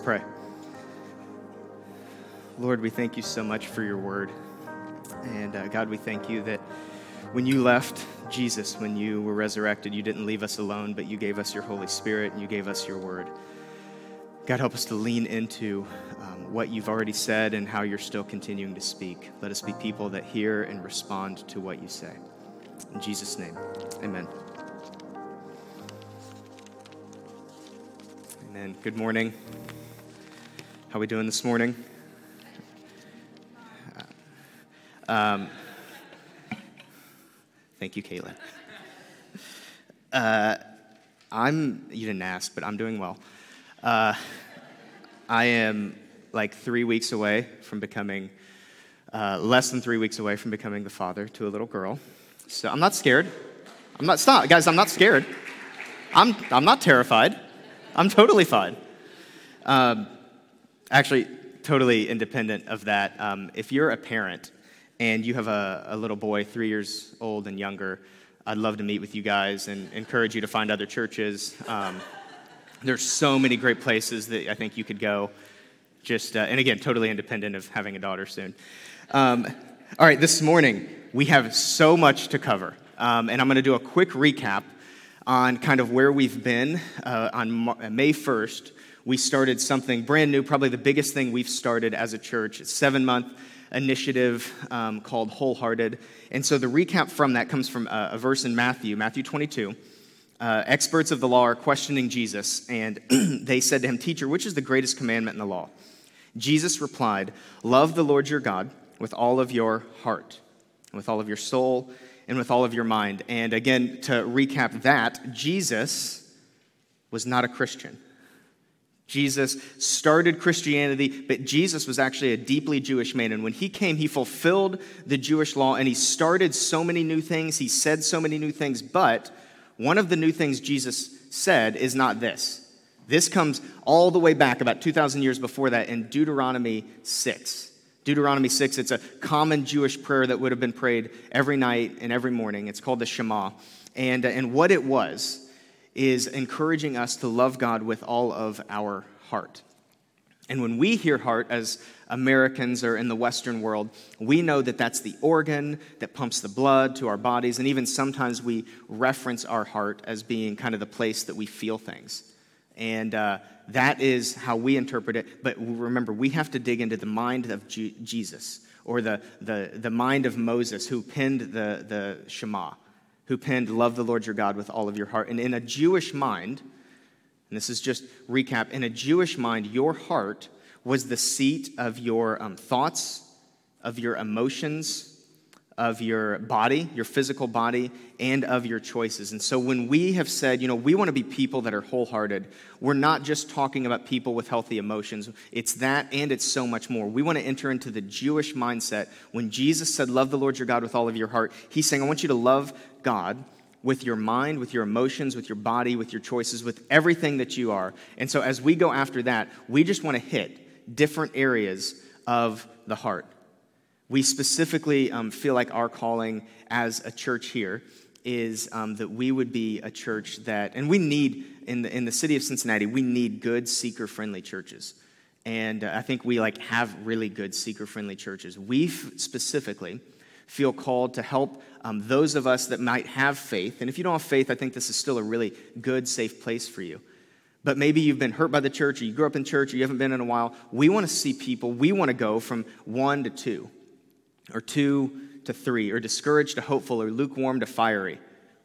pray. Lord, we thank you so much for your word. And uh, God, we thank you that when you left Jesus, when you were resurrected, you didn't leave us alone, but you gave us your Holy Spirit and you gave us your word. God, help us to lean into um, what you've already said and how you're still continuing to speak. Let us be people that hear and respond to what you say. In Jesus' name, amen. Amen. Good morning. How are we doing this morning? Um, thank you, Caitlin. Uh, I'm, you didn't ask, but I'm doing well. Uh, I am like three weeks away from becoming, uh, less than three weeks away from becoming the father to a little girl. So I'm not scared. I'm not, stop, guys, I'm not scared. I'm, I'm not terrified. I'm totally fine. Um, actually, totally independent of that. Um, if you're a parent and you have a, a little boy, three years old and younger, I'd love to meet with you guys and encourage you to find other churches. Um, there's so many great places that I think you could go. Just uh, and again, totally independent of having a daughter soon. Um, all right, this morning we have so much to cover, um, and I'm going to do a quick recap on kind of where we've been. Uh, on uh, May 1st, we started something brand new, probably the biggest thing we've started as a church. It's seven month initiative um, called Wholehearted. And so the recap from that comes from a, a verse in Matthew, Matthew 22 uh, experts of the law are questioning Jesus, and they said to him, Teacher, which is the greatest commandment in the law? Jesus replied, Love the Lord your God with all of your heart, with all of your soul, and with all of your mind. And again, to recap that, Jesus was not a Christian. Jesus started Christianity, but Jesus was actually a deeply Jewish man. And when he came, he fulfilled the Jewish law and he started so many new things. He said so many new things, but one of the new things Jesus said is not this. This comes all the way back about 2,000 years before that in Deuteronomy 6. Deuteronomy 6, it's a common Jewish prayer that would have been prayed every night and every morning. It's called the Shema. And, uh, and what it was is encouraging us to love God with all of our heart. And when we hear heart as Americans or in the Western world, we know that that's the organ that pumps the blood to our bodies. And even sometimes we reference our heart as being kind of the place that we feel things. And uh, that is how we interpret it. But remember, we have to dig into the mind of G- Jesus or the, the, the mind of Moses who penned the, the Shema, who penned, Love the Lord your God with all of your heart. And in a Jewish mind, and this is just recap, in a Jewish mind, your heart was the seat of your um, thoughts, of your emotions, of your body, your physical body, and of your choices. And so when we have said, you know, we want to be people that are wholehearted, we're not just talking about people with healthy emotions. It's that and it's so much more. We want to enter into the Jewish mindset. When Jesus said, Love the Lord your God with all of your heart, he's saying, I want you to love God with your mind, with your emotions, with your body, with your choices, with everything that you are. And so as we go after that, we just want to hit different areas of the heart. We specifically um, feel like our calling as a church here is um, that we would be a church that, and we need, in the, in the city of Cincinnati, we need good seeker friendly churches. And uh, I think we like have really good seeker friendly churches. We specifically feel called to help um, those of us that might have faith. And if you don't have faith, I think this is still a really good, safe place for you but maybe you've been hurt by the church or you grew up in church or you haven't been in a while. We want to see people, we want to go from one to two, or two to three, or discouraged to hopeful, or lukewarm to fiery.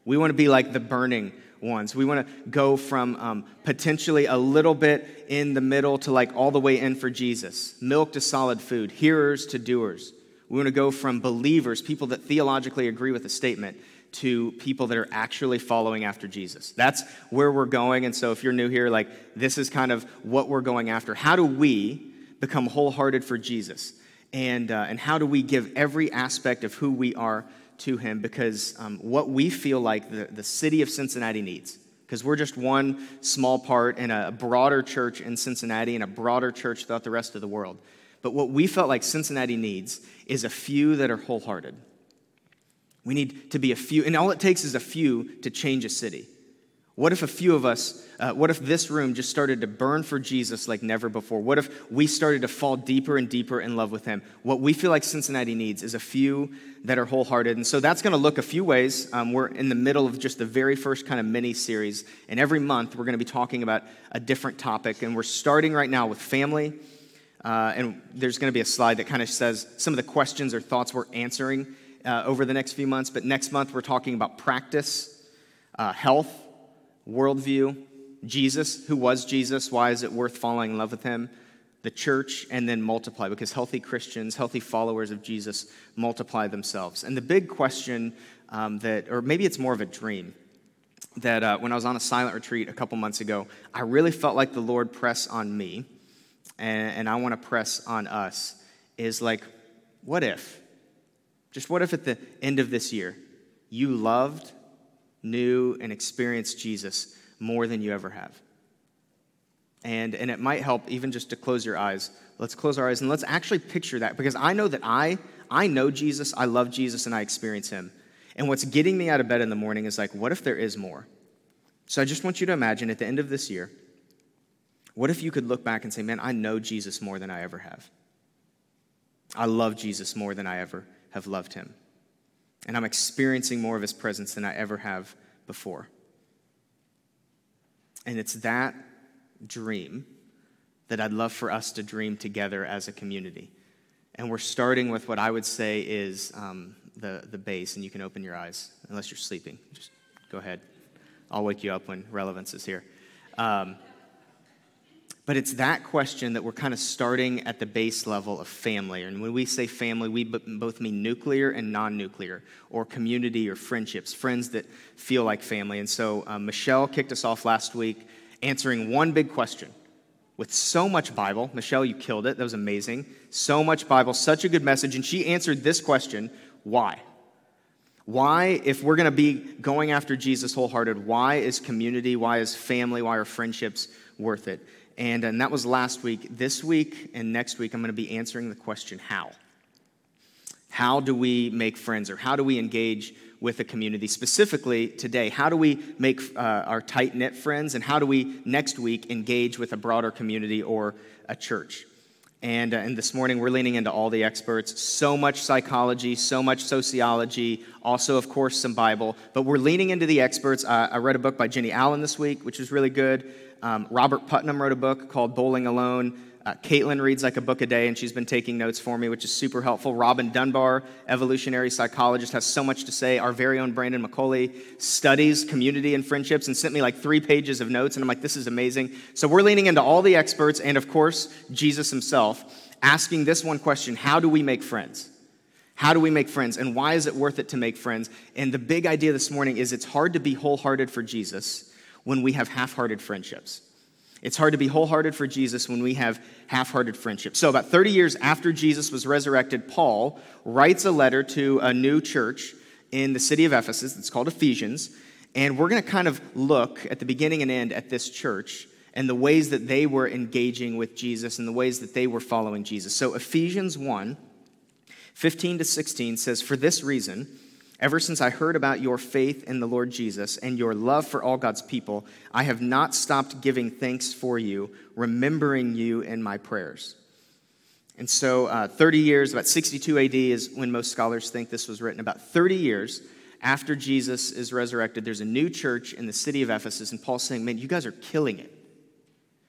We want to be like the burning ones. We want to go from um, potentially a little bit in the middle to like all the way in for Jesus, milk to solid food, hearers to doers. We want to go from believers, people that theologically agree with a statement, to people that are actually following after Jesus. That's where we're going. And so if you're new here, like this is kind of what we're going after. How do we become wholehearted for Jesus? And, uh, and how do we give every aspect of who we are to Him? Because um, what we feel like the, the city of Cincinnati needs, because we're just one small part in a broader church in Cincinnati and a broader church throughout the rest of the world. But what we felt like Cincinnati needs is a few that are wholehearted we need to be a few, and all it takes is a few to change a city. What if a few of us, uh, what if this room just started to burn for Jesus like never before? What if we started to fall deeper and deeper in love with Him? What we feel like Cincinnati needs is a few that are wholehearted. And so that's going to look a few ways. Um, we're in the middle of just the very first kind of mini series. And every month we're going to be talking about a different topic. And we're starting right now with family. Uh, and there's going to be a slide that kind of says some of the questions or thoughts we're answering uh, over the next few months. But next month we're talking about practice, uh, health worldview, Jesus, who was Jesus, why is it worth falling in love with him, the church, and then multiply, because healthy Christians, healthy followers of Jesus multiply themselves. And the big question um, that, or maybe it's more of a dream, that uh, when I was on a silent retreat a couple months ago, I really felt like the Lord press on me, and, and I want to press on us, is like, what if? Just what if at the end of this year, you loved knew, and experienced Jesus more than you ever have. And, and it might help even just to close your eyes. Let's close our eyes and let's actually picture that because I know that I, I know Jesus, I love Jesus, and I experience him. And what's getting me out of bed in the morning is like, what if there is more? So I just want you to imagine at the end of this year, what if you could look back and say, man, I know Jesus more than I ever have? I love Jesus more than I ever have loved him and I'm experiencing more of his presence than I ever have before. And it's that dream that I'd love for us to dream together as a community. And we're starting with what I would say is um, the, the base, and you can open your eyes, unless you're sleeping. Just go ahead. I'll wake you up when relevance is here. Um, but it's that question that we're kind of starting at the base level of family. And when we say family, we both mean nuclear and non nuclear, or community or friendships, friends that feel like family. And so um, Michelle kicked us off last week answering one big question with so much Bible. Michelle, you killed it. That was amazing. So much Bible, such a good message. And she answered this question why? Why, if we're going to be going after Jesus wholehearted, why is community, why is family, why are friendships worth it? And, and that was last week. This week and next week, I'm going to be answering the question how? How do we make friends or how do we engage with a community? Specifically today, how do we make uh, our tight knit friends and how do we next week engage with a broader community or a church? And, uh, and this morning, we're leaning into all the experts. So much psychology, so much sociology, also, of course, some Bible. But we're leaning into the experts. Uh, I read a book by Jennie Allen this week, which was really good. Um, Robert Putnam wrote a book called Bowling Alone. Uh, Caitlin reads like a book a day, and she's been taking notes for me, which is super helpful. Robin Dunbar, evolutionary psychologist, has so much to say. Our very own Brandon McCauley studies community and friendships and sent me like three pages of notes, and I'm like, this is amazing. So we're leaning into all the experts, and of course, Jesus himself, asking this one question How do we make friends? How do we make friends? And why is it worth it to make friends? And the big idea this morning is it's hard to be wholehearted for Jesus when we have half hearted friendships. It's hard to be wholehearted for Jesus when we have half hearted friendships. So, about 30 years after Jesus was resurrected, Paul writes a letter to a new church in the city of Ephesus. It's called Ephesians. And we're going to kind of look at the beginning and end at this church and the ways that they were engaging with Jesus and the ways that they were following Jesus. So, Ephesians 1 15 to 16 says, For this reason, Ever since I heard about your faith in the Lord Jesus and your love for all God's people, I have not stopped giving thanks for you, remembering you in my prayers. And so, uh, 30 years, about 62 AD is when most scholars think this was written. About 30 years after Jesus is resurrected, there's a new church in the city of Ephesus, and Paul's saying, Man, you guys are killing it.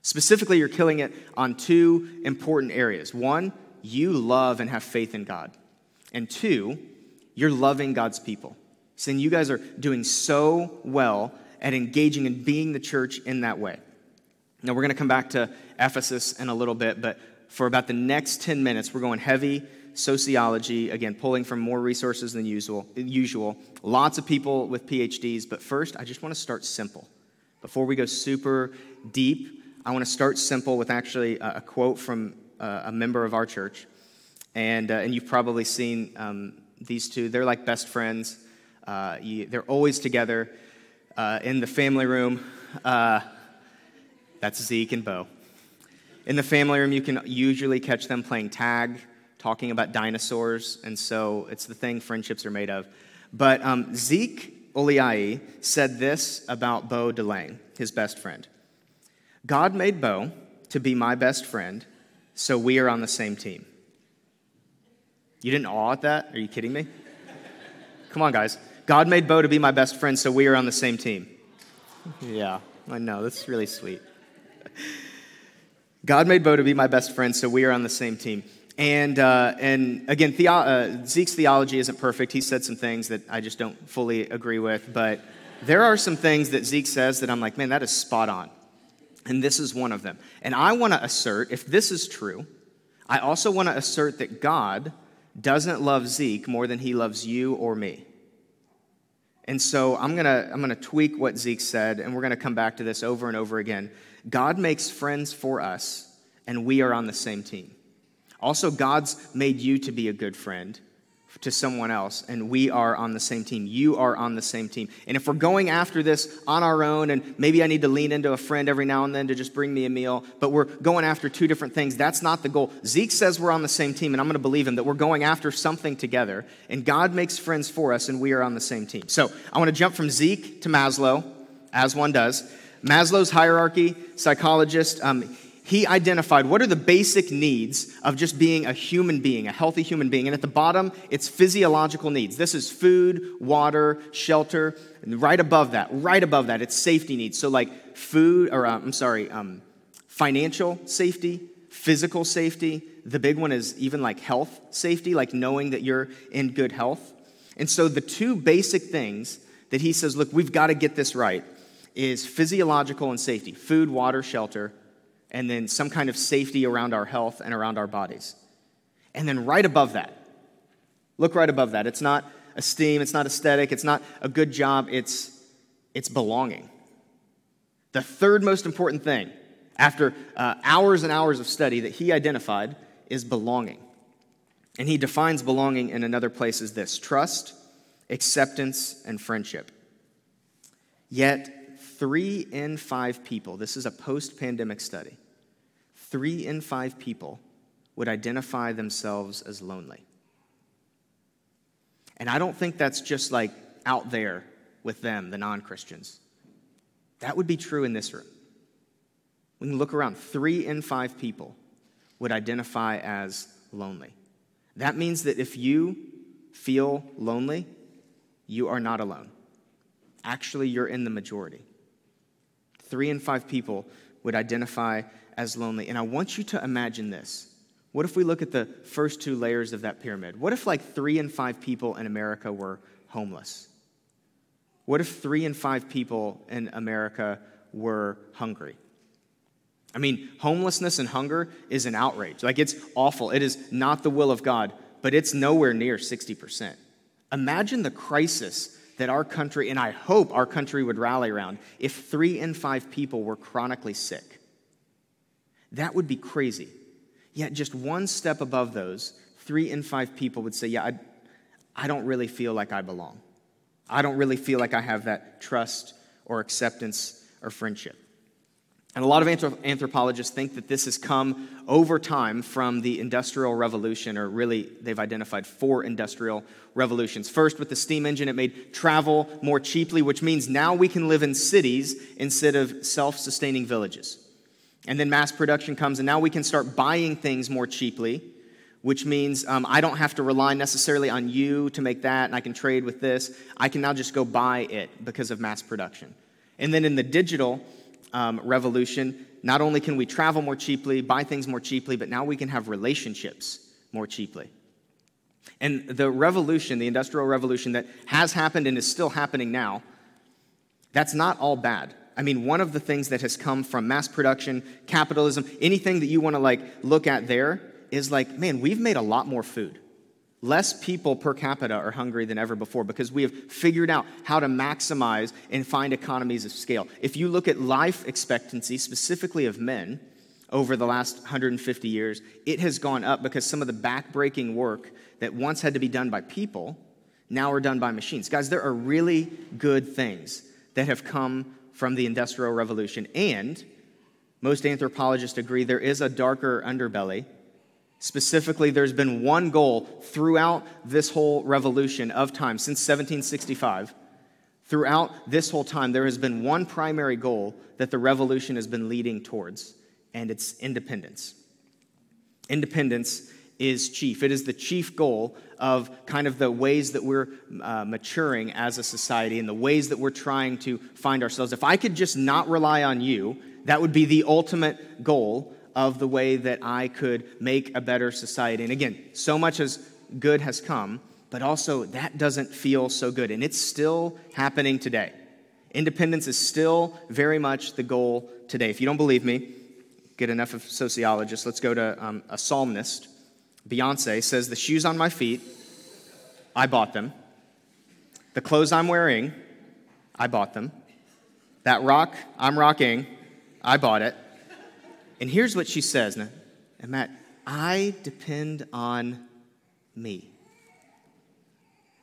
Specifically, you're killing it on two important areas. One, you love and have faith in God. And two, you're loving God's people. Saying you guys are doing so well at engaging and being the church in that way. Now, we're going to come back to Ephesus in a little bit, but for about the next 10 minutes, we're going heavy sociology, again, pulling from more resources than usual. usual. Lots of people with PhDs, but first, I just want to start simple. Before we go super deep, I want to start simple with actually a, quote from uh, a member of our church. And, uh, and you've probably seen um, these two. They're like best friends. Uh, you, they're always together uh, in the family room. Uh, that's Zeke and Bo. In the family room, you can usually catch them playing tag, talking about dinosaurs, and so it's the thing friendships are made of. But um, Zeke Oliai said this about Bo DeLange, his best friend God made Bo to be my best friend, so we are on the same team. You didn't awe at that? Are you kidding me? Come on, guys. God made Bo to be my best friend, so we are on the same team. Yeah, I know. That's really sweet. God made Bo to be my best friend, so we are on the same team. And, uh, and again, theo- uh, Zeke's theology isn't perfect. He said some things that I just don't fully agree with, but there are some things that Zeke says that I'm like, man, that is spot on. And this is one of them. And I want to assert, if this is true, I also want to assert that God doesn't love Zeke more than he loves you or me. And so I'm going to I'm going to tweak what Zeke said and we're going to come back to this over and over again. God makes friends for us and we are on the same team. Also God's made you to be a good friend to someone else, and we are on the same team. You are on the same team. And if we're going after this on our own, and maybe I need to lean into a friend every now and then to just bring me a meal, but we're going after two different things, that's not the goal. Zeke says we're on the same team, and I'm going to believe him that we're going after something together, and God makes friends for us, and we are on the same team. So I want to jump from Zeke to Maslow, as one does. Maslow's hierarchy, psychologist, um, he identified what are the basic needs of just being a human being, a healthy human being. And at the bottom, it's physiological needs. This is food, water, shelter. And right above that, right above that, it's safety needs. So, like food, or uh, I'm sorry, um, financial safety, physical safety. The big one is even like health safety, like knowing that you're in good health. And so, the two basic things that he says, look, we've got to get this right is physiological and safety food, water, shelter and then some kind of safety around our health and around our bodies. And then right above that, look right above that. It's not esteem, it's not aesthetic, it's not a good job, it's, it's belonging. The third most important thing, after uh, hours and hours of study, that he identified is belonging. And he defines belonging in another place as this trust, acceptance, and friendship. Yet, three in five people, this is a post pandemic study, three in five people would identify themselves as lonely. And I don't think that's just like out there with them, the non Christians. That would be true in this room. We can look around. Three in five people would identify as lonely. That means that if you feel lonely, you are not alone. Actually, you're in the majority. Three in five people would identify as lonely. And I want you to imagine this. What if we look at the first two layers of that pyramid? What if like three in five people in America were homeless? What if three in five people in America were hungry? I mean, homelessness and hunger is an outrage. Like, it's awful. It is not the will of God, but it's nowhere near 60%. Imagine the crisis that our country, and I hope our country would rally around, if three in five people were chronically sick. That would be crazy. Yet, just one step above those, three in five people would say, Yeah, I, I don't really feel like I belong. I don't really feel like I have that trust or acceptance or friendship. And a lot of anthropologists think that this has come over time from the Industrial Revolution, or really, they've identified four industrial revolutions. First, with the steam engine, it made travel more cheaply, which means now we can live in cities instead of self sustaining villages. And then mass production comes, and now we can start buying things more cheaply, which means um, I don't have to rely necessarily on you to make that, and I can trade with this. I can now just go buy it because of mass production. And then in the digital um, revolution, not only can we travel more cheaply, buy things more cheaply, but now we can have relationships more cheaply. And the revolution, the industrial revolution that has happened and is still happening now, that's not all bad. I mean, one of the things that has come from mass production, capitalism, anything that you want to like look at there is like, man, we've made a lot more food. Less people per capita are hungry than ever before because we have figured out how to maximize and find economies of scale. If you look at life expectancy, specifically of men, over the last 150 years, it has gone up because some of the backbreaking work that once had to be done by people now are done by machines. Guys, there are really good things that have come from the Industrial Revolution. And most anthropologists agree there is a darker underbelly. Specifically, there's been one goal throughout this whole revolution of time since 1765 Throughout this whole time, there has been one primary goal that the revolution has been leading towards, and it's independence. Independence is chief. It is the chief goal of kind of the ways that we're uh, maturing as a society and the ways that we're trying to find ourselves. If I could just not rely on you, that would be the ultimate goal of the way that I could make a better society. And again, so much as good has come, but also that doesn't feel so good. And it's still happening today. Independence is still very much the goal today. If you don't believe me, get enough of sociologists. Let's go to um, a psalmist. Beyonce says, The shoes on my feet, I bought them. The clothes I'm wearing, I bought them. That rock I'm rocking, I bought it. And here's what she says, and Matt, I depend on me.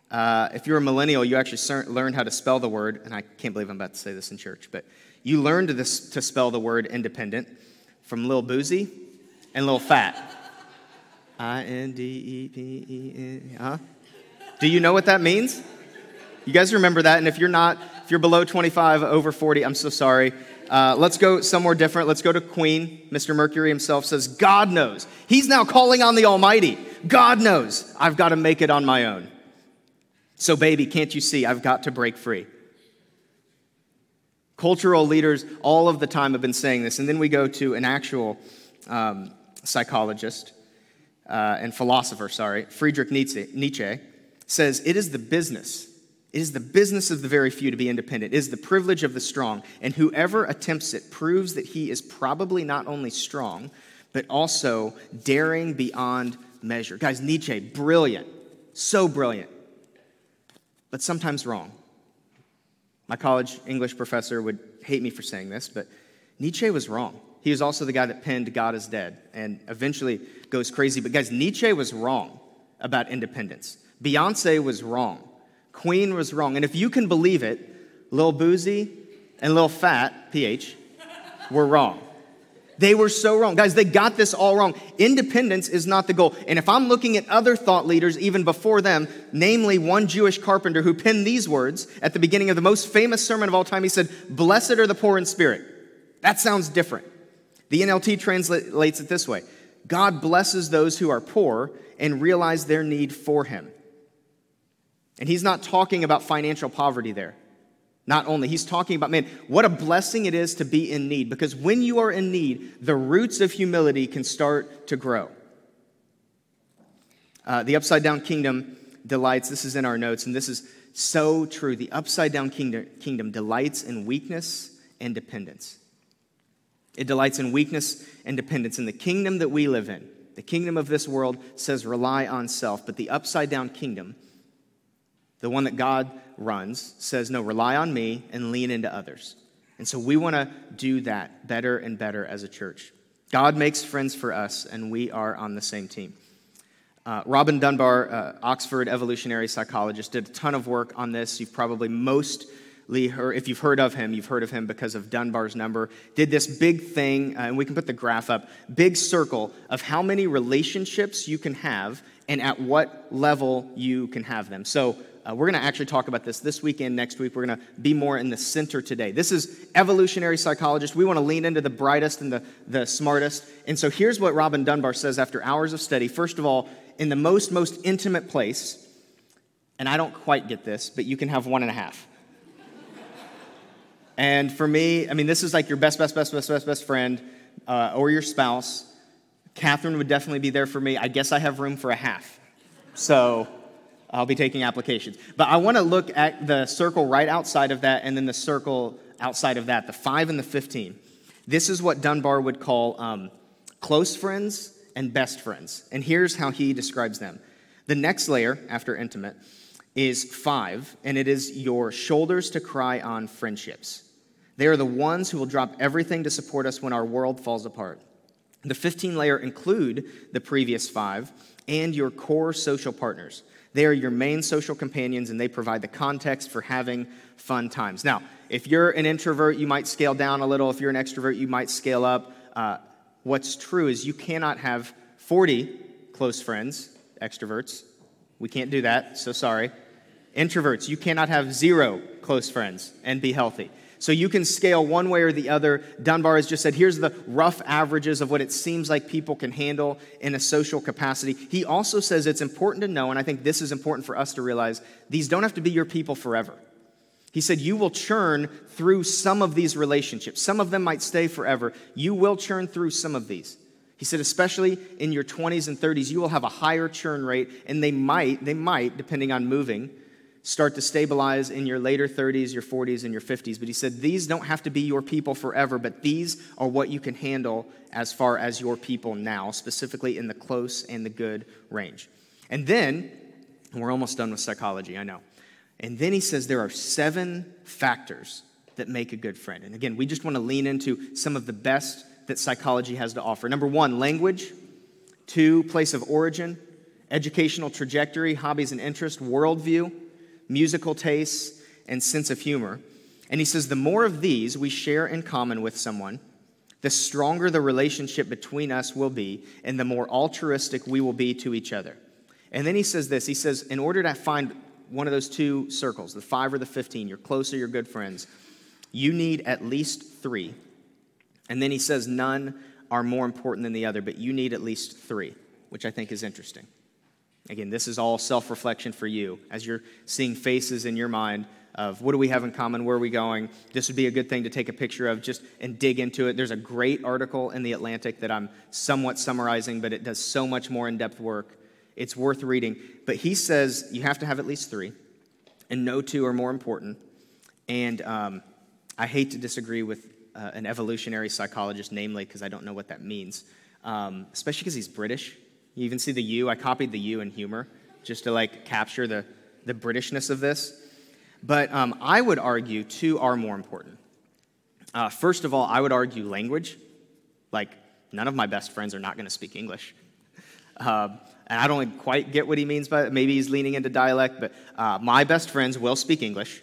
Uh, if you're a millennial, you actually learned how to spell the word, and I can't believe I'm about to say this in church, but you learned this, to spell the word independent from Lil Boosie and Lil Phat. I N D E P E N. Huh? Do you know what that means? You guys remember that? And if you're not, if you're below 25, over 40, I'm so sorry. Uh, let's go somewhere different. Let's go to Queen. Mr. Mercury himself says, God knows. He's now calling on the Almighty. God knows. I've got to make it on my own. So, baby, can't you see? I've got to break free. Cultural leaders all of the time have been saying this. And then we go to an actual um, psychologist uh, and philosopher, sorry, Friedrich Nietzsche, Nietzsche, says, It is the business it is the business of the very few to be independent. It is the privilege of the strong. And whoever attempts it proves that he is probably not only strong, but also daring beyond measure. Guys, Nietzsche, brilliant. So brilliant. But sometimes wrong. My college English professor would hate me for saying this, but Nietzsche was wrong. He was also the guy that penned God is Dead and eventually goes crazy. But guys, Nietzsche was wrong about independence. Beyonce was wrong Queen was wrong. And if you can believe it, Lil Boosie and Lil Phat, PH, were wrong. They were so wrong. Guys, they got this all wrong. Independence is not the goal. And if I'm looking at other thought leaders even before them, namely one Jewish carpenter who penned these words at the beginning of the most famous sermon of all time, he said, Blessed are the poor in spirit. That sounds different. The NLT translates it this way God blesses those who are poor and realize their need for him. And he's not talking about financial poverty there. Not only, he's talking about, man, what a blessing it is to be in need. Because when you are in need, the roots of humility can start to grow. Uh, the upside down kingdom delights, this is in our notes, and this is so true. The upside down kingdom, kingdom delights in weakness and dependence. It delights in weakness and dependence. In the kingdom that we live in, the kingdom of this world says rely on self, but the upside down kingdom the one that God runs, says, No, rely on me and lean into others. And so we want to do that better and better as a church. God makes friends for us, and we are on the same team. Uh, Robin Dunbar, uh, Oxford evolutionary psychologist, did a ton of work on this. You've probably mostly heard, if you've heard of him, you've heard of him because of Dunbar's number. Did this big thing, uh, and we can put the graph up, big circle of how many relationships you can have and at what level you can have them. So uh, we're going to actually talk about this this weekend, next week. We're going to be more in the center today. This is evolutionary psychologist. We want to lean into the brightest and the, the smartest. And so here's what Robin Dunbar says after hours of study. First of all, in the most, most intimate place, and I don't quite get this, but you can have one and a half. and for me, I mean, this is like your best, best, best, best, best, best friend uh, or your spouse. Catherine would definitely be there for me. I guess I have room for a half. So I'll be taking applications. But I want to look at the circle right outside of that and then the circle outside of that, the 5 and the 15. This is what Dunbar would call um, close friends and best friends. And here's how he describes them. The next layer, after intimate, is 5, and it is your shoulders to cry on friendships. They are the ones who will drop everything to support us when our world falls apart. The 15 layer include the previous five and your core social partners. They are your main social companions and they provide the context for having fun times. Now, if you're an introvert, you might scale down a little. If you're an extrovert, you might scale up. Uh, what's true is you cannot have 40 close friends, extroverts. We can't do that, so sorry. Introverts, you cannot have zero close friends and be healthy. So you can scale one way or the other. Dunbar has just said, here's the rough averages of what it seems like people can handle in a social capacity. He also says it's important to know, and I think this is important for us to realize, these don't have to be your people forever. He said, You will churn through some of these relationships. Some of them might stay forever. You will churn through some of these. He said, especially in your 20s and 30s, you will have a higher churn rate, and they might, they might, depending on moving, start to stabilize in your later 30s, your 40s, and your 50s. But he said, These don't have to be your people forever, but these are what you can handle as far as your people now, specifically in the close and the good range. And then, and we're almost done with psychology, I know. And then he says there are seven factors that make a good friend. And again, we just want to lean into some of the best that psychology has to offer. Number one, language. Two, place of origin. Educational trajectory, hobbies and interests, worldview musical tastes, and sense of humor. And he says the more of these we share in common with someone, the stronger the relationship between us will be, and the more altruistic we will be to each other. And then he says this he says, in order to find one of those two circles, the five or the 15, you're closer, you're good friends, you need at least three. And then he says, none are more important than the other, but you need at least three, which I think is interesting. Again, this is all self reflection for you as you're seeing faces in your mind of what do we have in common, where are we going. This would be a good thing to take a picture of just and dig into it. There's a great article in The Atlantic that I'm somewhat summarizing, but it does so much more in depth work. It's worth reading. But he says you have to have at least three, and no two are more important. And um, I hate to disagree with uh, an evolutionary psychologist, namely because I don't know what that means, um, especially because he's British. You even see the U. I copied the U in humor just to like capture the, the Britishness of this. But um, I would argue two are more important. Uh, first of all, I would argue language. Like, none of my best friends are not going to speak English. Uh, and I don't quite get what he means by it. Maybe he's leaning into dialect, but uh, my best friends will speak English,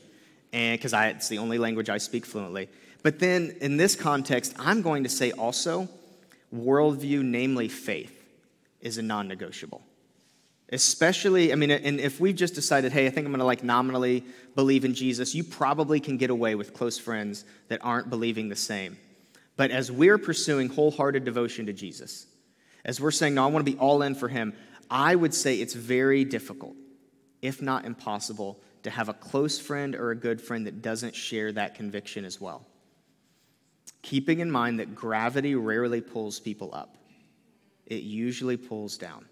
and because it's the only language I speak fluently. But then, in this context, I'm going to say also worldview, namely faith is a non negotiable. Especially, I mean, and if we've just decided, hey, I think I'm to like nominally believe in Jesus, you probably can get away with close friends that aren't believing the same. But as we're pursuing wholehearted devotion to Jesus, as we're saying, no, I want to be all in for him, I would say it's very difficult, if not impossible, to have a close friend or a good friend that doesn't share that conviction as well. Keeping in mind that gravity rarely pulls people up it usually pulls down.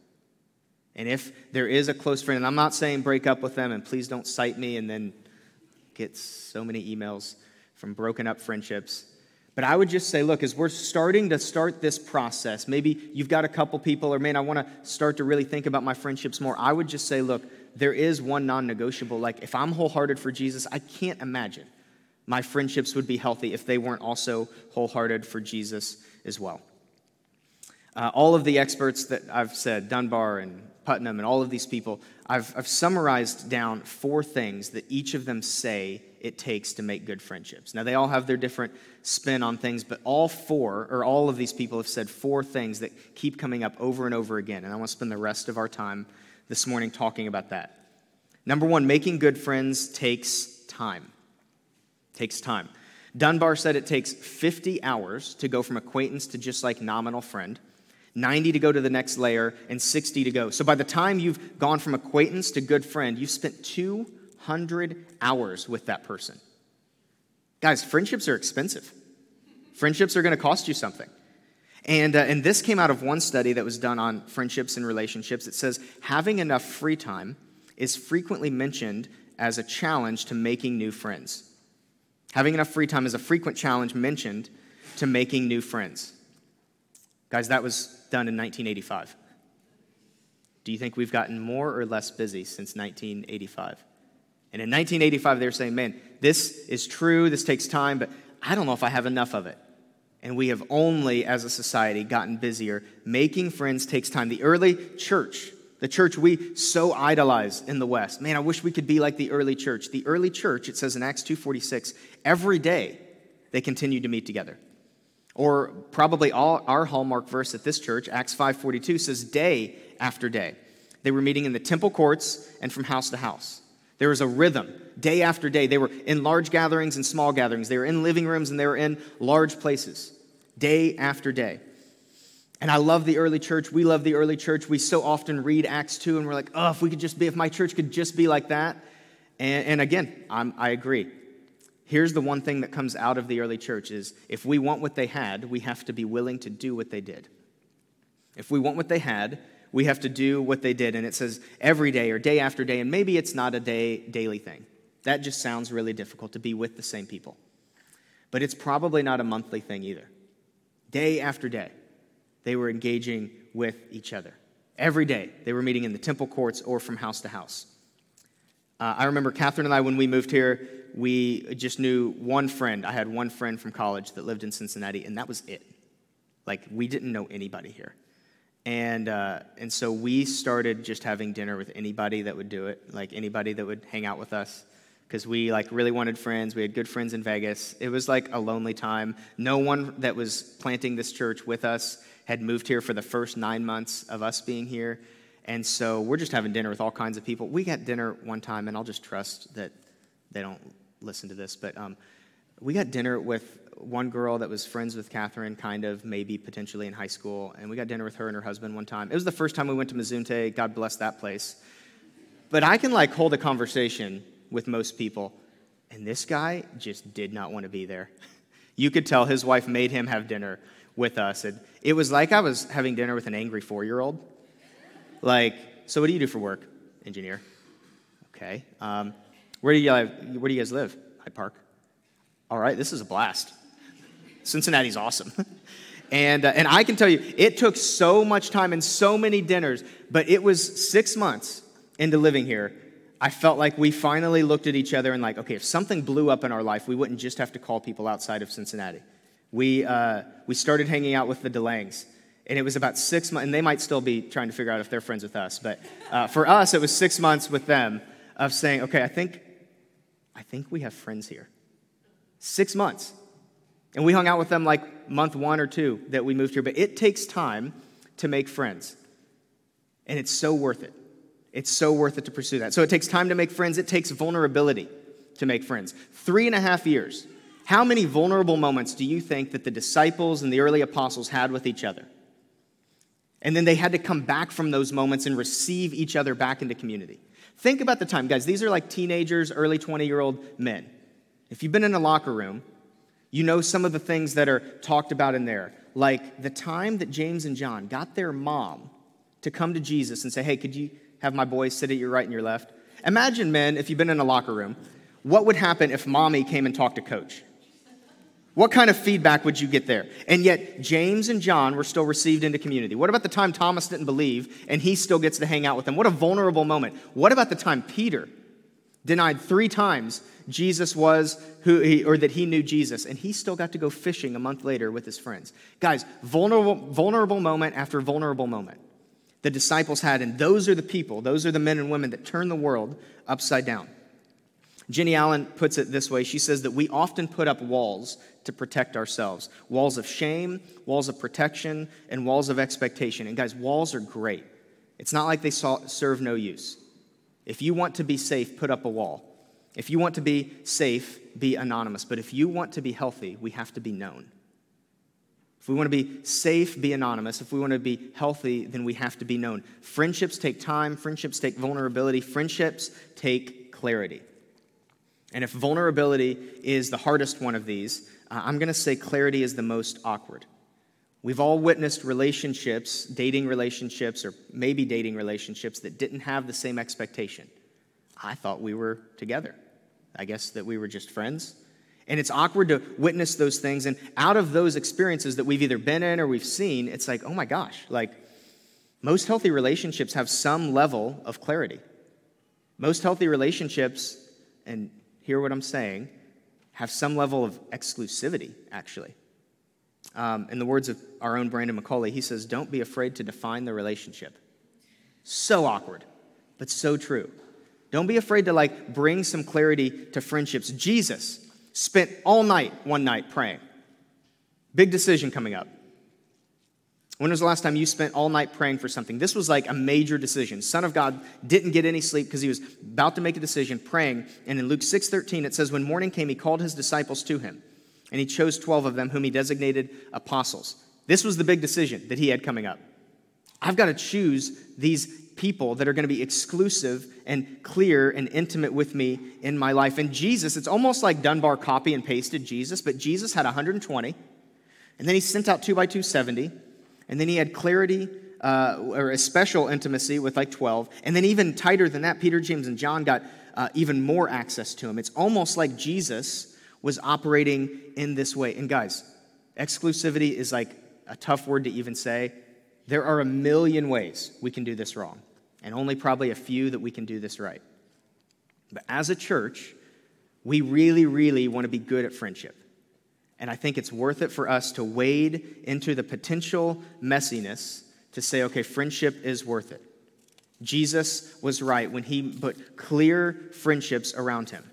And if there is a close friend, and I'm not saying break up with them and please don't cite me and then get so many emails from broken up friendships. But I would just say, look, as we're starting to start this process, maybe you've got a couple people, or man, I want to start to really think about my friendships more. I would just say, look, there is one non negotiable. Like, if I'm wholehearted for Jesus, I can't imagine my friendships would be healthy if they weren't also wholehearted for Jesus as well. Uh, all of the experts that I've said, Dunbar and Putnam and all of these people, I've, I've summarized down four things that each of them say it takes to make good friendships. Now, they all have their different spin on things, but all four, or all of these people, have said four things that keep coming up over and over again. And I want to spend the rest of our time this morning talking about that. Number one, making good friends takes time. Takes time. Dunbar said it takes 50 hours to go from acquaintance to just like nominal friend. 90 to go to the next layer, and 60 to go. So by the time you've gone from acquaintance to good friend, you've spent 200 hours with that person. Guys, friendships are expensive. Friendships are going to cost you something. And, uh, and this came out of one study that was done on friendships and relationships. It says having enough free time is frequently mentioned as a challenge to making new friends. Having enough free time is a frequent challenge mentioned to making new friends. Guys, that was done in 1985. Do you think we've gotten more or less busy since 1985? And in 1985, they were saying, man, this is true, this takes time, but I don't know if I have enough of it. And we have only, as a society, gotten busier. Making friends takes time. The early church, the church we so idolize in the West, man, I wish we could be like the early church. The early church, it says in Acts 2.46, every day they continued to meet together. Or probably all, our hallmark verse at this church, Acts 5:42 says day after day. They were meeting in the temple courts and from house to house. There was a rhythm day after day. They were in large gatherings and small gatherings. They were in living rooms and they were in large places day after day. And I love the early church. We love the early church. We so often read Acts 2 and we're like, oh, if we could just be, if my church could just be like that. And, and again, I'm, I agree. Here's the one thing that comes out of the early church is if we want what they had, we have to be willing to do what they did. If we want what they had, we have to do what they did. And it says every day or day after day. And maybe it's not a day daily thing. That just sounds really difficult to be with the same people. But it's probably not a monthly thing either. Day after day, they were engaging with each other. Every day, they were meeting in the temple courts or from house to house. Uh, I remember Catherine and I, when we moved here, we just knew one friend. I had one friend from college that lived in Cincinnati, and that was it. Like, we didn't know anybody here. And, uh, and so we started just having dinner with anybody that would do it, like anybody that would hang out with us because we like really wanted friends. We had good friends in Vegas. It was like a lonely time. No one that was planting this church with us had moved here for the first nine months of us being here. And so we're just having dinner with all kinds of people. We got dinner one time, and I'll just trust that they don't listen to this, but um, we got dinner with one girl that was friends with Catherine, kind of, maybe potentially in high school. And we got dinner with her and her husband one time. It was the first time we went to Mazunte. God bless that place. But I can like hold a conversation with most people. And this guy just did not want to be there. You could tell his wife made him have dinner with us. And it was like I was having dinner with an angry four year old. Like, so what do you do for work? Engineer. Okay. Um, where, do you, where do you guys live? Hyde Park. All right, this is a blast. Cincinnati's awesome. and, uh, and I can tell you, it took so much time and so many dinners, but it was six months into living here I felt like we finally looked at each other and, like, okay, if something blew up in our life, we wouldn't just have to call people outside of Cincinnati. We, uh, we started hanging out with the DeLangs. And it was about six months, and they might still be trying to figure out if they're friends with us. But uh, for us, it was six months with them of saying, okay, I think, I think we have friends here. Six months. And we hung out with them like month one or two that we moved here. But it takes time to make friends. And it's so worth it. It's so worth it to pursue that. So it takes time to make friends, it takes vulnerability to make friends. Three and a half years. How many vulnerable moments do you think that the disciples and the early apostles had with each other? And then they had to come back from those moments and receive each other back into community. Think about the time, guys. These are like teenagers, early 20 year old men. If you've been in a locker room, you know some of the things that are talked about in there. Like the time that James and John got their mom to come to Jesus and say, Hey, could you have my boys sit at your right and your left. Imagine, men, if you've been in a locker room, what would happen if mommy came and talked to coach? What kind of feedback would you get there? And yet, James and John were still received into community. What about the time Thomas didn't believe and he still gets to hang out with them? What a vulnerable moment. What about the time Peter denied three times Jesus was who he, or that he knew Jesus, and he still got to go fishing a month later with his friends? Guys, vulnerable, vulnerable moment after vulnerable moment the disciples had. And those are the people, those are the men and women that turn the world upside down. Jennie Allen puts it this way she says that we often put up walls to protect ourselves walls of shame, walls of protection, and walls of expectation. And guys, walls are great. It's not like they serve no use. If you want to be safe, put up a wall. If you want to be safe, be anonymous. But if you want to be healthy, we have to be known. If we want to be safe, be anonymous. If we want to be healthy, then we have to be known. Friendships take time, friendships take vulnerability, friendships take clarity. And if vulnerability is the hardest one of these, I'm going to say clarity is the most awkward. We've all witnessed relationships, dating relationships, or maybe dating relationships that didn't have the same expectation. I thought we were together. I guess that we were just friends. And it's awkward to witness those things. And out of those experiences that we've either been in or we've seen, it's like, oh my gosh, like most healthy relationships have some level of clarity. Most healthy relationships, and hear what I'm saying, have some level of exclusivity, actually. Um, in the words of our own Brandon McCauley, he says, Don't be afraid to define the relationship. So awkward, but so true. Don't be afraid to like bring some clarity to friendships. Jesus, spent all night one night praying. Big decision coming up. When was the last time you spent all night praying for something? This was like a major decision. Son of God didn't get any sleep because he was about to make a decision, praying. And in Luke 6:13 it says when morning came he called his disciples to him, and he chose 12 of them whom he designated apostles. This was the big decision that he had coming up. I've got to choose these people that are going to be exclusive and clear and intimate with me in my life. And Jesus, it's almost like Dunbar copy and pasted Jesus, but Jesus had 120, and then he sent out two by two 70 and then he had clarity uh, or a special intimacy with like 12. And then, even tighter than that, Peter, James, and John got uh, even more access to him. It's almost like Jesus was operating in this way. And, guys, exclusivity is like a tough word to even say. There are a million ways we can do this wrong, and only probably a few that we can do this right. But as a church, we really, really want to be good at friendship. And I think it's worth it for us to wade into the potential messiness to say, okay, friendship is worth it. Jesus was right when he put clear friendships around him.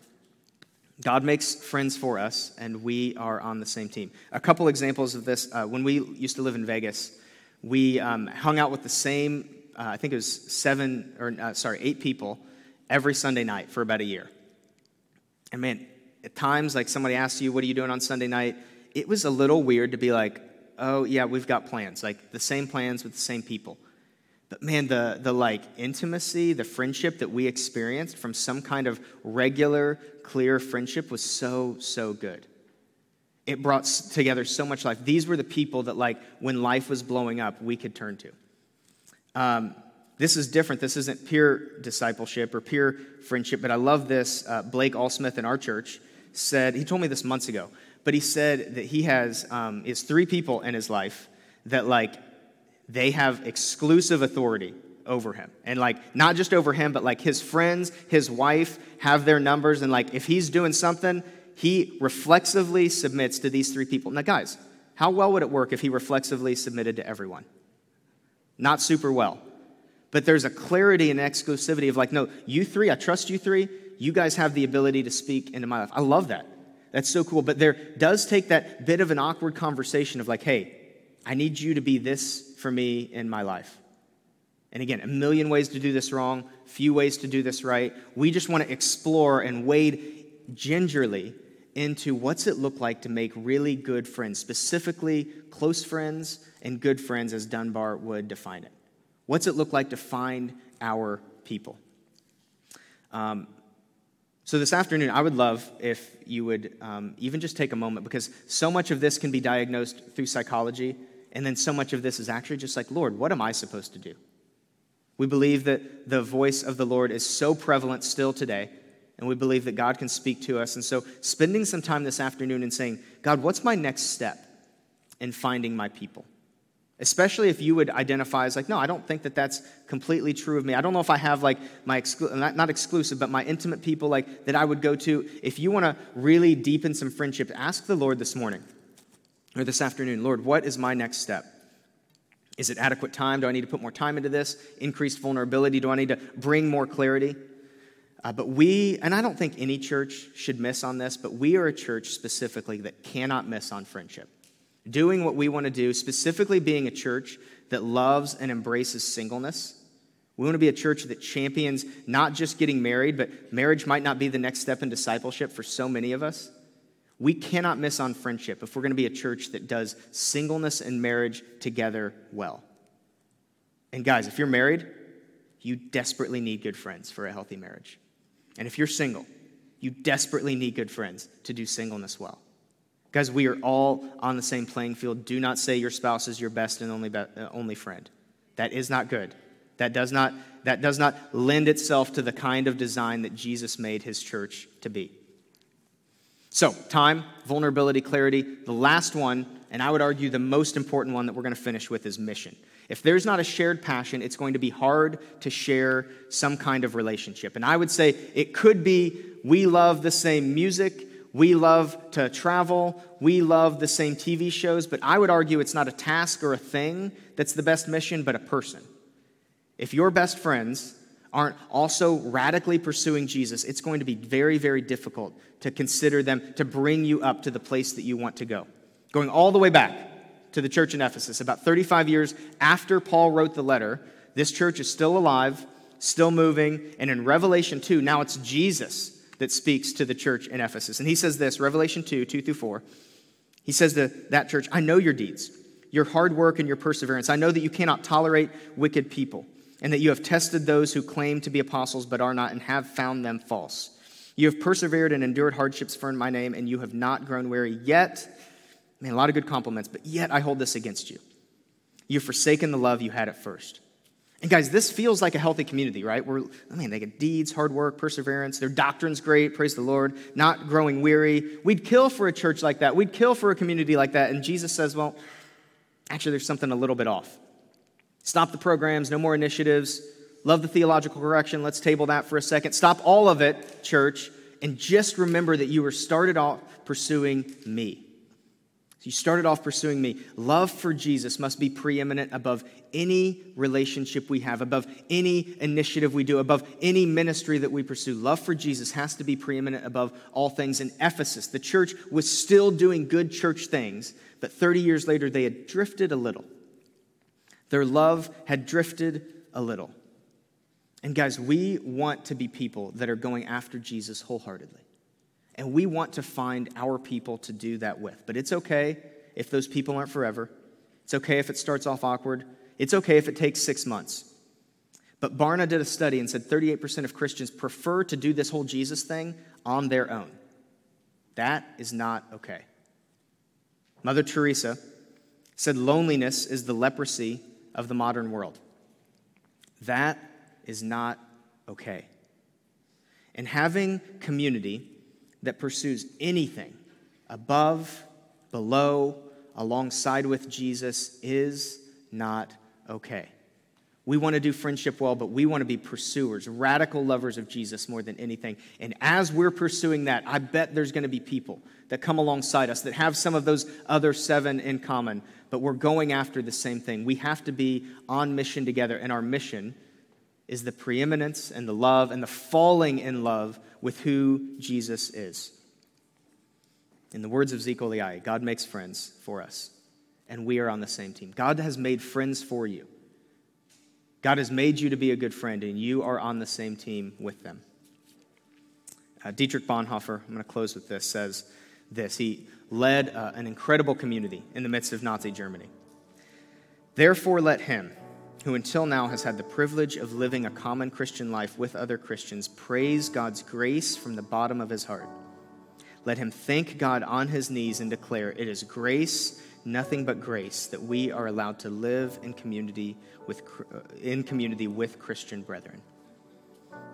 God makes friends for us, and we are on the same team. A couple examples of this uh, when we used to live in Vegas, we um, hung out with the same, uh, I think it was seven, or uh, sorry, eight people every Sunday night for about a year. And man, at times, like somebody asks you, What are you doing on Sunday night? It was a little weird to be like, Oh, yeah, we've got plans, like the same plans with the same people. But man, the, the like intimacy, the friendship that we experienced from some kind of regular, clear friendship was so, so good. It brought together so much life. These were the people that, like, when life was blowing up, we could turn to. Um, this is different. This isn't peer discipleship or peer friendship, but I love this. Uh, Blake Allsmith in our church said, he told me this months ago, but he said that he has um, is three people in his life that like they have exclusive authority over him. And like not just over him but like his friends his wife have their numbers. And like if he's doing something he reflexively submits to these three people. Now guys how well would it work if he reflexively submitted to everyone? Not super well. But there's a clarity and exclusivity of like no you three i trust you three you guys have the ability to speak into my life. I love that. That's so cool. But there does take that bit of an awkward conversation of like, hey, I need you to be this for me in my life. And again, a million ways to do this wrong, few ways to do this right. We just want to explore and wade gingerly into what's it look like to make really good friends, specifically close friends and good friends as Dunbar would define it. What's it look like to find our people? Um, so, this afternoon, I would love if you would um, even just take a moment because so much of this can be diagnosed through psychology, and then so much of this is actually just like, Lord, what am I supposed to do? We believe that the voice of the Lord is so prevalent still today, and we believe that God can speak to us. And so, spending some time this afternoon and saying, God, what's my next step in finding my people? Especially if you would identify as like, no, I don't think that that's completely true of me. I don't know if I have like my, exclu- not, not exclusive, but my intimate people like that I would go to. If you want to really deepen some friendship, ask the Lord this morning or this afternoon, Lord, what is my next step? Is it adequate time? Do I need to put more time into this? Increased vulnerability? Do I need to bring more clarity? Uh, but we, and I don't think any church should miss on this, but we are a church specifically that cannot miss on friendship doing what we want to do, specifically being a church that loves and embraces singleness. We want to be a church that champions not just getting married, but marriage might not be the next step in discipleship for so many of us. We cannot miss on friendship if we're going to be a church that does singleness and marriage together well. And guys, if you're married, you desperately need good friends for a healthy marriage. And if you're single, you desperately need good friends to do singleness well. Guys, we are all on the same playing field. Do not say your spouse is your best and only, be- uh, only friend. That is not good. That does not, that does not lend itself to the kind of design that Jesus made his church to be. So, time, vulnerability, clarity. The last one, and I would argue the most important one that we're going to finish with, is mission. If there's not a shared passion, it's going to be hard to share some kind of relationship. And I would say it could be we love the same music, we love to travel. We love the same TV shows, but I would argue it's not a task or a thing that's the best mission, but a person. If your best friends aren't also radically pursuing Jesus, it's going to be very, very difficult to consider them to bring you up to the place that you want to go. Going all the way back to the church in Ephesus. About 35 years after Paul wrote the letter, this church is still alive, still moving, and in Revelation 2, now it's Jesus that speaks to the church in Ephesus. And he says this Revelation 2 2 through 4. He says to that church, I know your deeds, your hard work, and your perseverance. I know that you cannot tolerate wicked people, and that you have tested those who claim to be apostles but are not, and have found them false. You have persevered and endured hardships for my name, and you have not grown weary. Yet, man, a lot of good compliments, but yet I hold this against you. You've forsaken the love you had at first. And guys, this feels like a healthy community, right? We're, I mean, they get deeds, hard work, perseverance. Their doctrine's great, praise the Lord, not growing weary. We'd kill for a church like that. We'd kill for a community like that. And Jesus says, well, actually, there's something a little bit off. Stop the programs, no more initiatives. Love the theological correction. Let's table that for a second. Stop all of it, church, and just remember that you were started off pursuing me. You started off pursuing me. Love for Jesus must be preeminent above any relationship we have, above any initiative we do, above any ministry that we pursue. Love for Jesus has to be preeminent above all things. In Ephesus, the church was still doing good church things, but 30 years later, they had drifted a little. Their love had drifted a little. And guys, we want to be people that are going after Jesus wholeheartedly. And we want to find our people to do that with. But it's okay if those people aren't forever. It's okay if it starts off awkward. It's okay if it takes six months. But Barna did a study and said 38% of Christians prefer to do this whole Jesus thing on their own. That is not okay. Mother Teresa said loneliness is the leprosy of the modern world. That is not okay. And having community that pursues anything above, below, alongside with Jesus is not okay. We want to do friendship well, but we want to be pursuers, radical lovers of Jesus more than anything. And as we're pursuing that, I bet there's going to be people that come alongside us that have some of those other seven in common, but we're going after the same thing. We have to be on mission together, and our mission is the preeminence and the love and the falling in love with who Jesus is. In the words of Zeke Oliai, God makes friends for us, and we are on the same team. God has made friends for you. God has made you to be a good friend, and you are on the same team with them. Uh, Dietrich Bonhoeffer, I'm going to close with this, says this. He led uh, an incredible community in the midst of Nazi Germany. Therefore, let him, who until now has had the privilege of living a common Christian life with other Christians, praise God's grace from the bottom of his heart. Let him thank God on his knees and declare, It is grace, nothing but grace, that we are allowed to live in community with, uh, in community with Christian brethren.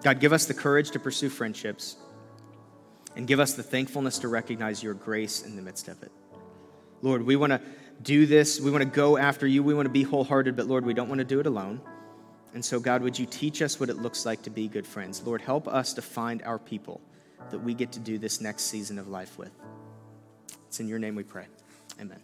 God, give us the courage to pursue friendships and give us the thankfulness to recognize your grace in the midst of it. Lord, we want to do this. We want to go after you. We want to be wholehearted, but Lord, we don't want to do it alone. And so, God, would you teach us what it looks like to be good friends? Lord, help us to find our people that we get to do this next season of life with. It's in your name we pray. Amen.